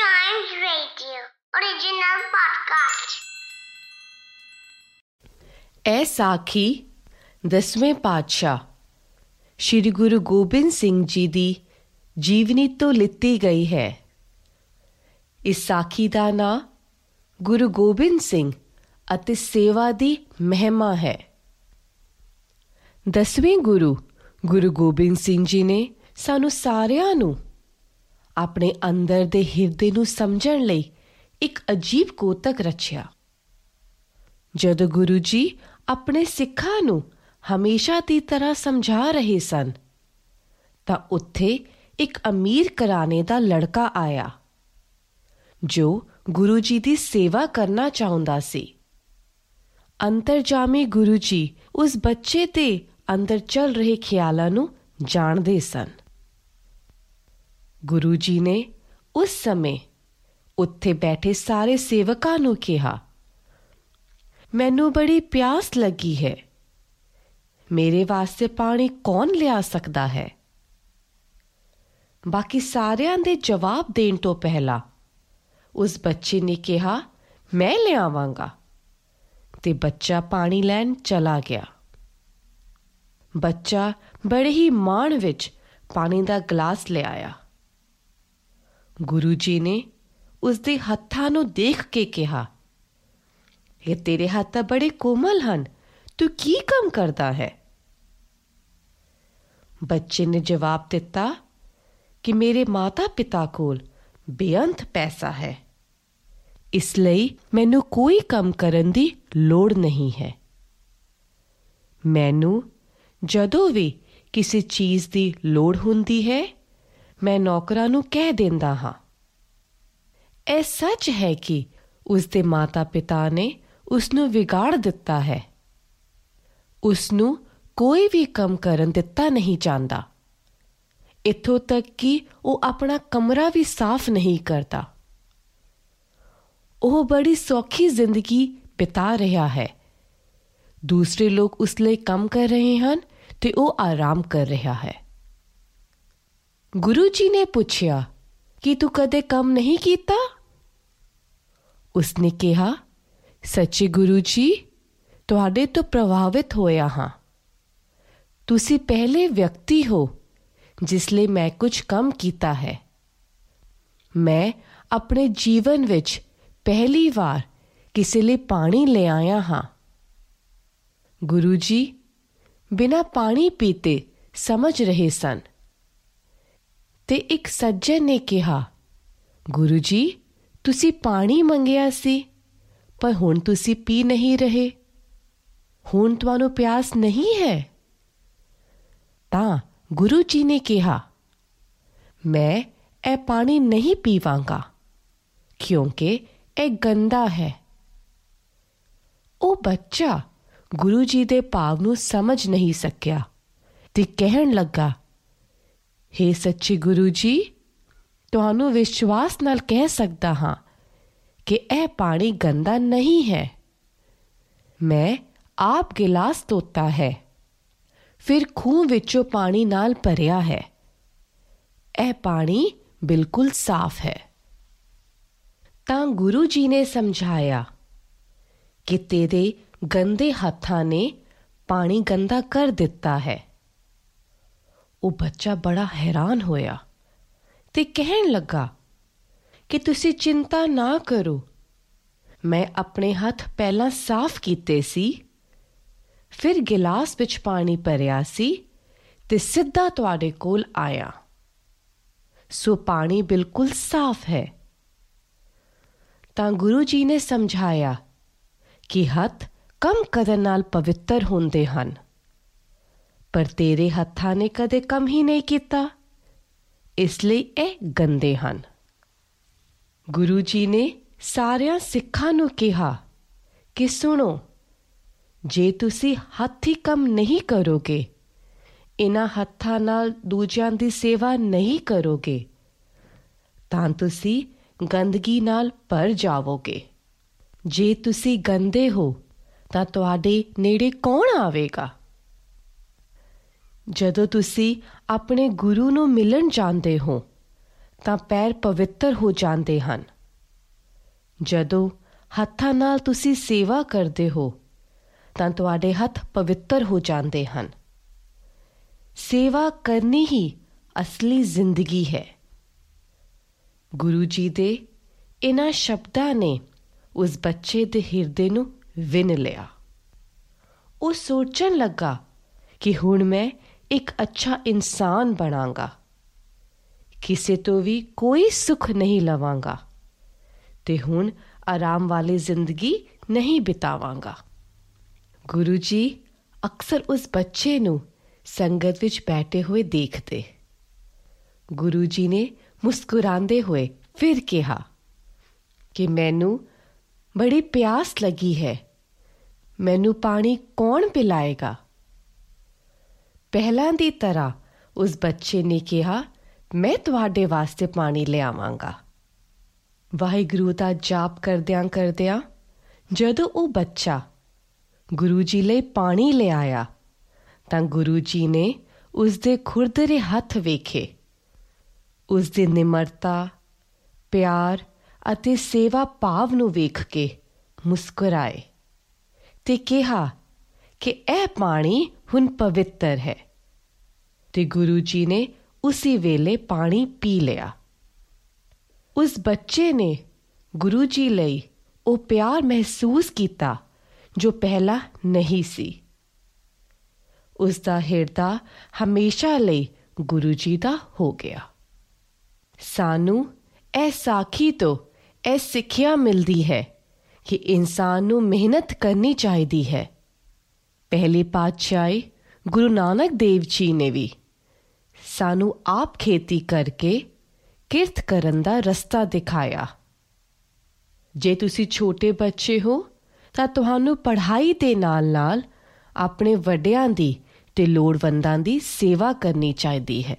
Chimes Radio, original podcast. ਇਹ ਸਾਖੀ ਦਸਵੇਂ ਪਾਤਸ਼ਾਹ ਸ੍ਰੀ ਗੁਰੂ ਗੋਬਿੰਦ ਸਿੰਘ ਜੀ ਦੀ ਜੀਵਨੀ ਤੋਂ ਲਿੱਤੀ ਗਈ ਹੈ ਇਸ ਸਾਖੀ ਦਾ ਨਾਂ ਗੁਰੂ ਗੋਬਿੰਦ ਸਿੰਘ ਅਤੇ ਸੇਵਾ ਦੀ ਮਹਿਮਾ ਹੈ ਦਸਵੇਂ ਗੁਰੂ ਗੁਰੂ ਗੋਬਿੰਦ ਸਿੰਘ ਜੀ ਨੇ ਸਾਨੂੰ ਸਾਰਿਆਂ ਨੂੰ ਆਪਣੇ ਅੰਦਰ ਦੇ ਹਿਰਦੇ ਨੂੰ ਸਮਝਣ ਲਈ ਇੱਕ ਅਜੀਬ ਕੋਤਕ ਰਚਿਆ। ਜਦੋਂ ਗੁਰੂ ਜੀ ਆਪਣੇ ਸਿੱਖਾਂ ਨੂੰ ਹਮੇਸ਼ਾ ਦੀ ਤਰ੍ਹਾਂ ਸਮਝਾ ਰਹੇ ਸਨ, ਤਾਂ ਉੱਥੇ ਇੱਕ ਅਮੀਰ ਘਰਾਣੇ ਦਾ ਲੜਕਾ ਆਇਆ, ਜੋ ਗੁਰੂ ਜੀ ਦੀ ਸੇਵਾ ਕਰਨਾ ਚਾਹੁੰਦਾ ਸੀ। ਅੰਤਰਜਾਮੀ ਗੁਰੂ ਜੀ ਉਸ ਬੱਚੇ ਤੇ ਅੰਦਰ ਚੱਲ ਰਹੇ ਖਿਆਲਾਂ ਨੂੰ ਜਾਣਦੇ ਸਨ। ਗੁਰੂ ਜੀ ਨੇ ਉਸ ਸਮੇਂ ਉੱਥੇ ਬੈਠੇ ਸਾਰੇ ਸੇਵਕਾਂ ਨੂੰ ਕਿਹਾ, ਮੈਨੂੰ ਬੜੀ ਪਿਆਸ ਲੱਗੀ ਹੈ। ਮੇਰੇ ਵਾਸਤੇ ਪਾਣੀ ਕੌਣ ਲਿਆ ਸਕਦਾ ਹੈ? ਬਾਕੀ ਸਾਰਿਆਂ ਦੇ ਜਵਾਬ ਦੇਣ ਤੋਂ ਪਹਿਲਾਂ ਉਸ ਬੱਚੇ ਨੇ ਕਿਹਾ, ਮੈਂ ਲਿਆਵਾਂਗਾ। ਤੇ ਬੱਚਾ ਪਾਣੀ ਲੈਣ ਚਲਾ ਗਿਆ। ਬੱਚਾ ਬੜੇ ਹੀ ਮਾਣ ਵਿੱਚ ਪਾਣੀ ਦਾ ਗਲਾਸ ਲਿਆਇਆ ਗੁਰੂ ਜੀ ਨੇ ਉਸ ਦੇ ਹੱਥਾਂ ਨੂੰ ਦੇਖ ਕੇ ਕਿਹਾ ਇਹ ਤੇਰੇ ਹੱਥ ਤਾਂ ਬੜੇ ਕੋਮਲ ਹਨ ਤੂੰ ਕੀ ਕੰਮ ਕਰਦਾ ਹੈ ਬੱਚੇ ਨੇ ਜਵਾਬ ਦਿੱਤਾ ਕਿ ਮੇਰੇ ਮਾਤਾ-ਪਿਤਾ ਕੋਲ ਬੇਅੰਤ ਪੈਸਾ ਹੈ ਇਸ ਲਈ ਮੈਨੂੰ ਕੋਈ ਕੰਮ ਕਰਨ ਦੀ ਲੋੜ ਨਹੀਂ ਹੈ ਮੈਨੂੰ ਜਦੋਂ ਵੀ ਕਿਸੇ ਚੀਜ਼ ਦੀ ਲੋੜ ਹੁੰਦੀ ਹੈ ਮੈਂ ਨੌਕਰਾਂ ਨੂੰ ਕਹਿ ਦਿੰਦਾ ਹਾਂ ਇਹ ਸੱਚ ਹੈ ਕਿ ਉਸ ਦੇ ਮਾਤਾ-ਪਿਤਾ ਨੇ ਉਸ ਨੂੰ ਵਿਗਾੜ ਦਿੱਤਾ ਹੈ ਉਸ ਨੂੰ ਕੋਈ ਵੀ ਕੰਮ ਕਰਨ ਦਿੱਤਾ ਨਹੀਂ ਜਾਂਦਾ ਇਥੋਂ ਤੱਕ ਕਿ ਉਹ ਆਪਣਾ ਕਮਰਾ ਵੀ ਸਾਫ਼ ਨਹੀਂ ਕਰਦਾ ਉਹ ਬੜੀ ਸੌਖੀ ਜ਼ਿੰਦਗੀ ਬਿਤਾ ਰਿਹਾ ਹੈ ਦੂਸਰੇ ਲੋਕ ਉਸ ਲਈ ਕੰਮ ਕਰ ਰਹੇ ਹਨ ਤੇ ਉਹ ਆਰਾਮ ਕਰ ਰਿਹਾ ਹੈ ਗੁਰੂ ਜੀ ਨੇ ਪੁੱਛਿਆ ਕਿ ਤੂੰ ਕਦੇ ਕੰਮ ਨਹੀਂ ਕੀਤਾ ਉਸਨੇ ਕਿਹਾ ਸੱਚੇ ਗੁਰੂ ਜੀ ਤੁਹਾਡੇ ਤੋਂ ਪ੍ਰਭਾਵਿਤ ਹੋਇਆ ਹਾਂ ਤੁਸੀਂ ਪਹਿਲੇ ਵਿਅਕਤੀ ਹੋ ਜਿਸ ਲਈ ਮੈਂ ਕੁਝ ਕੰਮ ਕੀਤਾ ਹੈ ਮੈਂ ਆਪਣੇ ਜੀਵਨ ਵਿੱਚ ਪਹਿਲੀ ਵਾਰ ਕਿਸੇ ਲਈ ਪਾਣੀ ਲੈ ਆਇਆ ਹਾਂ ਗੁਰੂ ਜੀ ਬਿਨਾ ਪਾਣੀ ਪੀਤੇ ਸਮਝ ਰਹੇ ਸਨ ਤੇ ਇੱਕ ਸੱਜਣ ਨੇ ਕਿਹਾ, ਗੁਰੂ ਜੀ, ਤੁਸੀਂ ਪਾਣੀ ਮੰਗਿਆ ਸੀ, ਪਰ ਹੁਣ ਤੁਸੀਂ ਪੀ ਨਹੀਂ ਰਹੇ। ਹੁਣ ਤੁਹਾਨੂੰ ਪਿਆਸ ਨਹੀਂ ਹੈ? ਤਾਂ ਗੁਰੂ ਜੀ ਨੇ ਕਿਹਾ, ਮੈਂ ਇਹ ਪਾਣੀ ਨਹੀਂ ਪੀਵਾਂਗਾ, ਕਿਉਂਕਿ ਇਹ ਗੰਦਾ ਹੈ। ਉਹ ਬੱਚਾ ਗੁਰੂ ਜੀ ਦੇ ਭਾਵ ਨੂੰ ਸਮਝ ਨਹੀਂ ਸਕਿਆ ਤੇ ਕਹਿਣ ਲੱਗਾ हे ਸੱਚੇ ਗੁਰੂ ਜੀ ਤੁਹਾਨੂੰ ਵਿਸ਼ਵਾਸ ਨਾਲ ਕਹਿ ਸਕਦਾ ਹਾਂ ਕਿ ਇਹ ਪਾਣੀ ਗੰਦਾ ਨਹੀਂ ਹੈ। ਮੈਂ ਆਪ ਗਿਲਾਸ ਧੋਤਾ ਹੈ, ਫਿਰ ਖੂਹ ਵਿੱਚੋਂ ਪਾਣੀ ਨਾਲ ਭਰਿਆ ਹੈ। ਇਹ ਪਾਣੀ ਬਿਲਕੁਲ ਸਾਫ਼ ਹੈ। ਤਾਂ ਗੁਰੂ ਜੀ ਨੇ ਸਮਝਾਇਆ ਕਿ ਤੇਰੇ ਗੰਦੇ ਹੱਥਾਂ ਨੇ ਪਾਣੀ ਗੰਦਾ ਕਰ ਦਿੱਤਾ ਹੈ। ਉਹ ਬੱਚਾ ਬੜਾ ਹੈਰਾਨ ਹੋਇਆ ਤੇ ਕਹਿਣ ਲੱਗਾ ਕਿ ਤੁਸੀਂ ਚਿੰਤਾ ਨਾ ਕਰੋ। ਮੈਂ ਆਪਣੇ ਹੱਥ ਪਹਿਲਾਂ ਸਾਫ਼ ਕੀਤੇ ਸੀ, ਫਿਰ ਗਿਲਾਸ ਵਿੱਚ ਪਾਣੀ ਭਰਿਆ ਸੀ ਤੇ ਸਿੱਧਾ ਤੁਹਾਡੇ ਕੋਲ ਆਇਆ। ਸੋ ਪਾਣੀ ਬਿਲਕੁਲ ਸਾਫ਼ ਹੈ। ਤਾਂ ਗੁਰੂ ਜੀ ਨੇ ਸਮਝਾਇਆ ਕਿ ਹੱਥ ਕੰਮ ਕਦਰ ਨਾਲ ਪਵਿੱਤਰ ਹੁੰਦੇ ਹਨ। ਪਰ ਤੇਰੇ ਹੱਥਾਂ ਨੇ ਕਦੇ ਕੰਮ ਹੀ ਨਹੀਂ ਕੀਤਾ। ਇਸ ਲਈ ਇਹ ਗੰਦੇ ਹਨ। ਗੁਰੂ ਜੀ ਨੇ ਸਾਰਿਆਂ ਸਿੱਖਾਂ ਨੂੰ ਕਿਹਾ ਕਿ ਸੁਣੋ, ਜੇ ਤੁਸੀਂ ਹੱਥ ਹੀ ਕੰਮ ਨਹੀਂ ਕਰੋਗੇ ਇਹਨਾਂ ਹੱਥਾਂ ਨਾਲ ਦੂਜਿਆਂ ਦੀ ਸੇਵਾ ਨਹੀਂ ਕਰੋਗੇ, ਤਾਂ ਤੁਸੀਂ ਗੰਦਗੀ ਨਾਲ ਭਰ ਜਾਵੋਗੇ। ਜੇ ਤੁਸੀਂ ਗੰਦੇ ਹੋ, ਤਾਂ ਤੁਹਾਡੇ ਨੇੜੇ ਕੌਣ ਆਵੇਗਾ? ਜਦੋਂ ਤੁਸੀਂ ਆਪਣੇ ਗੁਰੂ ਨੂੰ ਮਿਲਣ ਜਾਂਦੇ ਹੋ, ਤਾਂ ਪੈਰ ਪਵਿੱਤਰ ਹੋ ਜਾਂਦੇ ਹਨ। ਜਦੋਂ ਹੱਥਾਂ ਨਾਲ ਤੁਸੀਂ ਸੇਵਾ ਕਰਦੇ ਹੋ, ਤਾਂ ਤੁਹਾਡੇ ਹੱਥ ਪਵਿੱਤਰ ਹੋ ਜਾਂਦੇ ਹਨ। ਸੇਵਾ ਕਰਨੀ ਹੀ ਅਸਲੀ ਜ਼ਿੰਦਗੀ ਹੈ। ਗੁਰੂ ਜੀ ਦੇ ਇਹਨਾਂ ਸ਼ਬਦਾਂ ਨੇ ਉਸ ਬੱਚੇ ਦੇ ਹਿਰਦੇ ਨੂੰ ਵਿਨ ਲਿਆ। ਉਹ ਸੋਚਣ ਲੱਗਾ ਕਿ ਹੁਣ ਮੈਂ ਇੱਕ ਅੱਛਾ ਇਨਸਾਨ ਬਣਾਂਗਾ। ਕਿਸੇ ਤੋਂ ਵੀ ਕੋਈ ਸੁੱਖ ਨਹੀਂ ਲਵਾਂਗਾ ਤੇ ਹੁਣ ਆਰਾਮ ਵਾਲੀ ਜ਼ਿੰਦਗੀ ਨਹੀਂ ਬਿਤਾਵਾਂਗਾ। ਗੁਰੂ ਜੀ ਅਕਸਰ ਉਸ ਬੱਚੇ ਨੂੰ ਸੰਗਤ ਵਿੱਚ ਬੈਠੇ ਹੋਏ ਦੇਖਦੇ। ਗੁਰੂ ਜੀ ਨੇ ਮੁਸਕਰਾਉਂਦੇ ਹੋਏ ਫਿਰ ਕਿਹਾ ਕਿ ਮੈਨੂੰ ਬੜੀ ਪਿਆਸ ਲੱਗੀ ਹੈ। ਮੈਨੂੰ ਪਾਣੀ ਕੌਣ ਪਿਲਾਏਗਾ? ਪਹਿਲਾਂ ਦੀ ਤਰ੍ਹਾਂ ਉਸ ਬੱਚੇ ਨੇ ਕਿਹਾ, ਮੈਂ ਤੁਹਾਡੇ ਵਾਸਤੇ ਪਾਣੀ ਲਿਆਵਾਂਗਾ। ਵਾਹਿਗੁਰੂ ਦਾ ਜਾਪ ਕਰਦਿਆਂ ਕਰਦਿਆਂ ਜਦੋਂ ਉਹ ਬੱਚਾ ਗੁਰੂ ਜੀ ਲਈ ਪਾਣੀ ਲਿਆਇਆ, ਤਾਂ ਗੁਰੂ ਜੀ ਨੇ ਉਸ ਦੇ ਖੁਰਦਰੇ ਹੱਥ ਵੇਖੇ। ਉਸ ਦੀ ਨਿਮਰਤਾ, ਪਿਆਰ ਅਤੇ ਸੇਵਾ ਭਾਵ ਨੂੰ ਵੇਖ ਕੇ ਮੁਸਕਰਾਏ ਤੇ ਕਿਹਾ ਕਿ ਇਹ ਪਾਣੀ ਹੁਣ ਪਵਿੱਤਰ ਹੈ ਤੇ ਗੁਰੂ ਜੀ ਨੇ ਉਸੇ ਵੇਲੇ ਪਾਣੀ ਪੀ ਲਿਆ ਉਸ ਬੱਚੇ ਨੇ ਗੁਰੂ ਜੀ ਲਈ ਉਹ ਪਿਆਰ ਮਹਿਸੂਸ ਕੀਤਾ ਜੋ ਪਹਿਲਾਂ ਨਹੀਂ ਸੀ ਉਸ ਦਾ ਹਿਰਦਾ ਹਮੇਸ਼ਾ ਲਈ ਗੁਰੂ ਜੀ ਦਾ ਹੋ ਗਿਆ ਸਾਨੂੰ ਇਹ ਸਾਖੀ ਤੋਂ ਇਹ ਸਿੱਖਿਆ ਮਿਲਦੀ ਹੈ ਕਿ ਇਨਸਾਨ ਨੂੰ ਮਿਹਨਤ ਕਰਨੀ ਚਾਹੀਦੀ ਹੈ ਪਹਿਲੀ ਪਾਤਸ਼ਾਹੀ ਗੁਰੂ ਨਾਨਕ ਦੇਵ ਜੀ ਨੇ ਵੀ ਸਾਨੂੰ ਆਪ ਖੇਤੀ ਕਰਕੇ ਕਿਰਤ ਕਰਨ ਦਾ ਰਸਤਾ ਦਿਖਾਇਆ ਜੇ ਤੁਸੀਂ ਛੋਟੇ ਬੱਚੇ ਹੋ ਤਾਂ ਤੁਹਾਨੂੰ ਪੜ੍ਹਾਈ ਦੇ ਨਾਲ-ਨਾਲ ਆਪਣੇ ਵੱਡਿਆਂ ਦੀ ਤੇ ਲੋੜਵੰਦਾਂ ਦੀ ਸੇਵਾ ਕਰਨੀ ਚਾਹੀਦੀ ਹੈ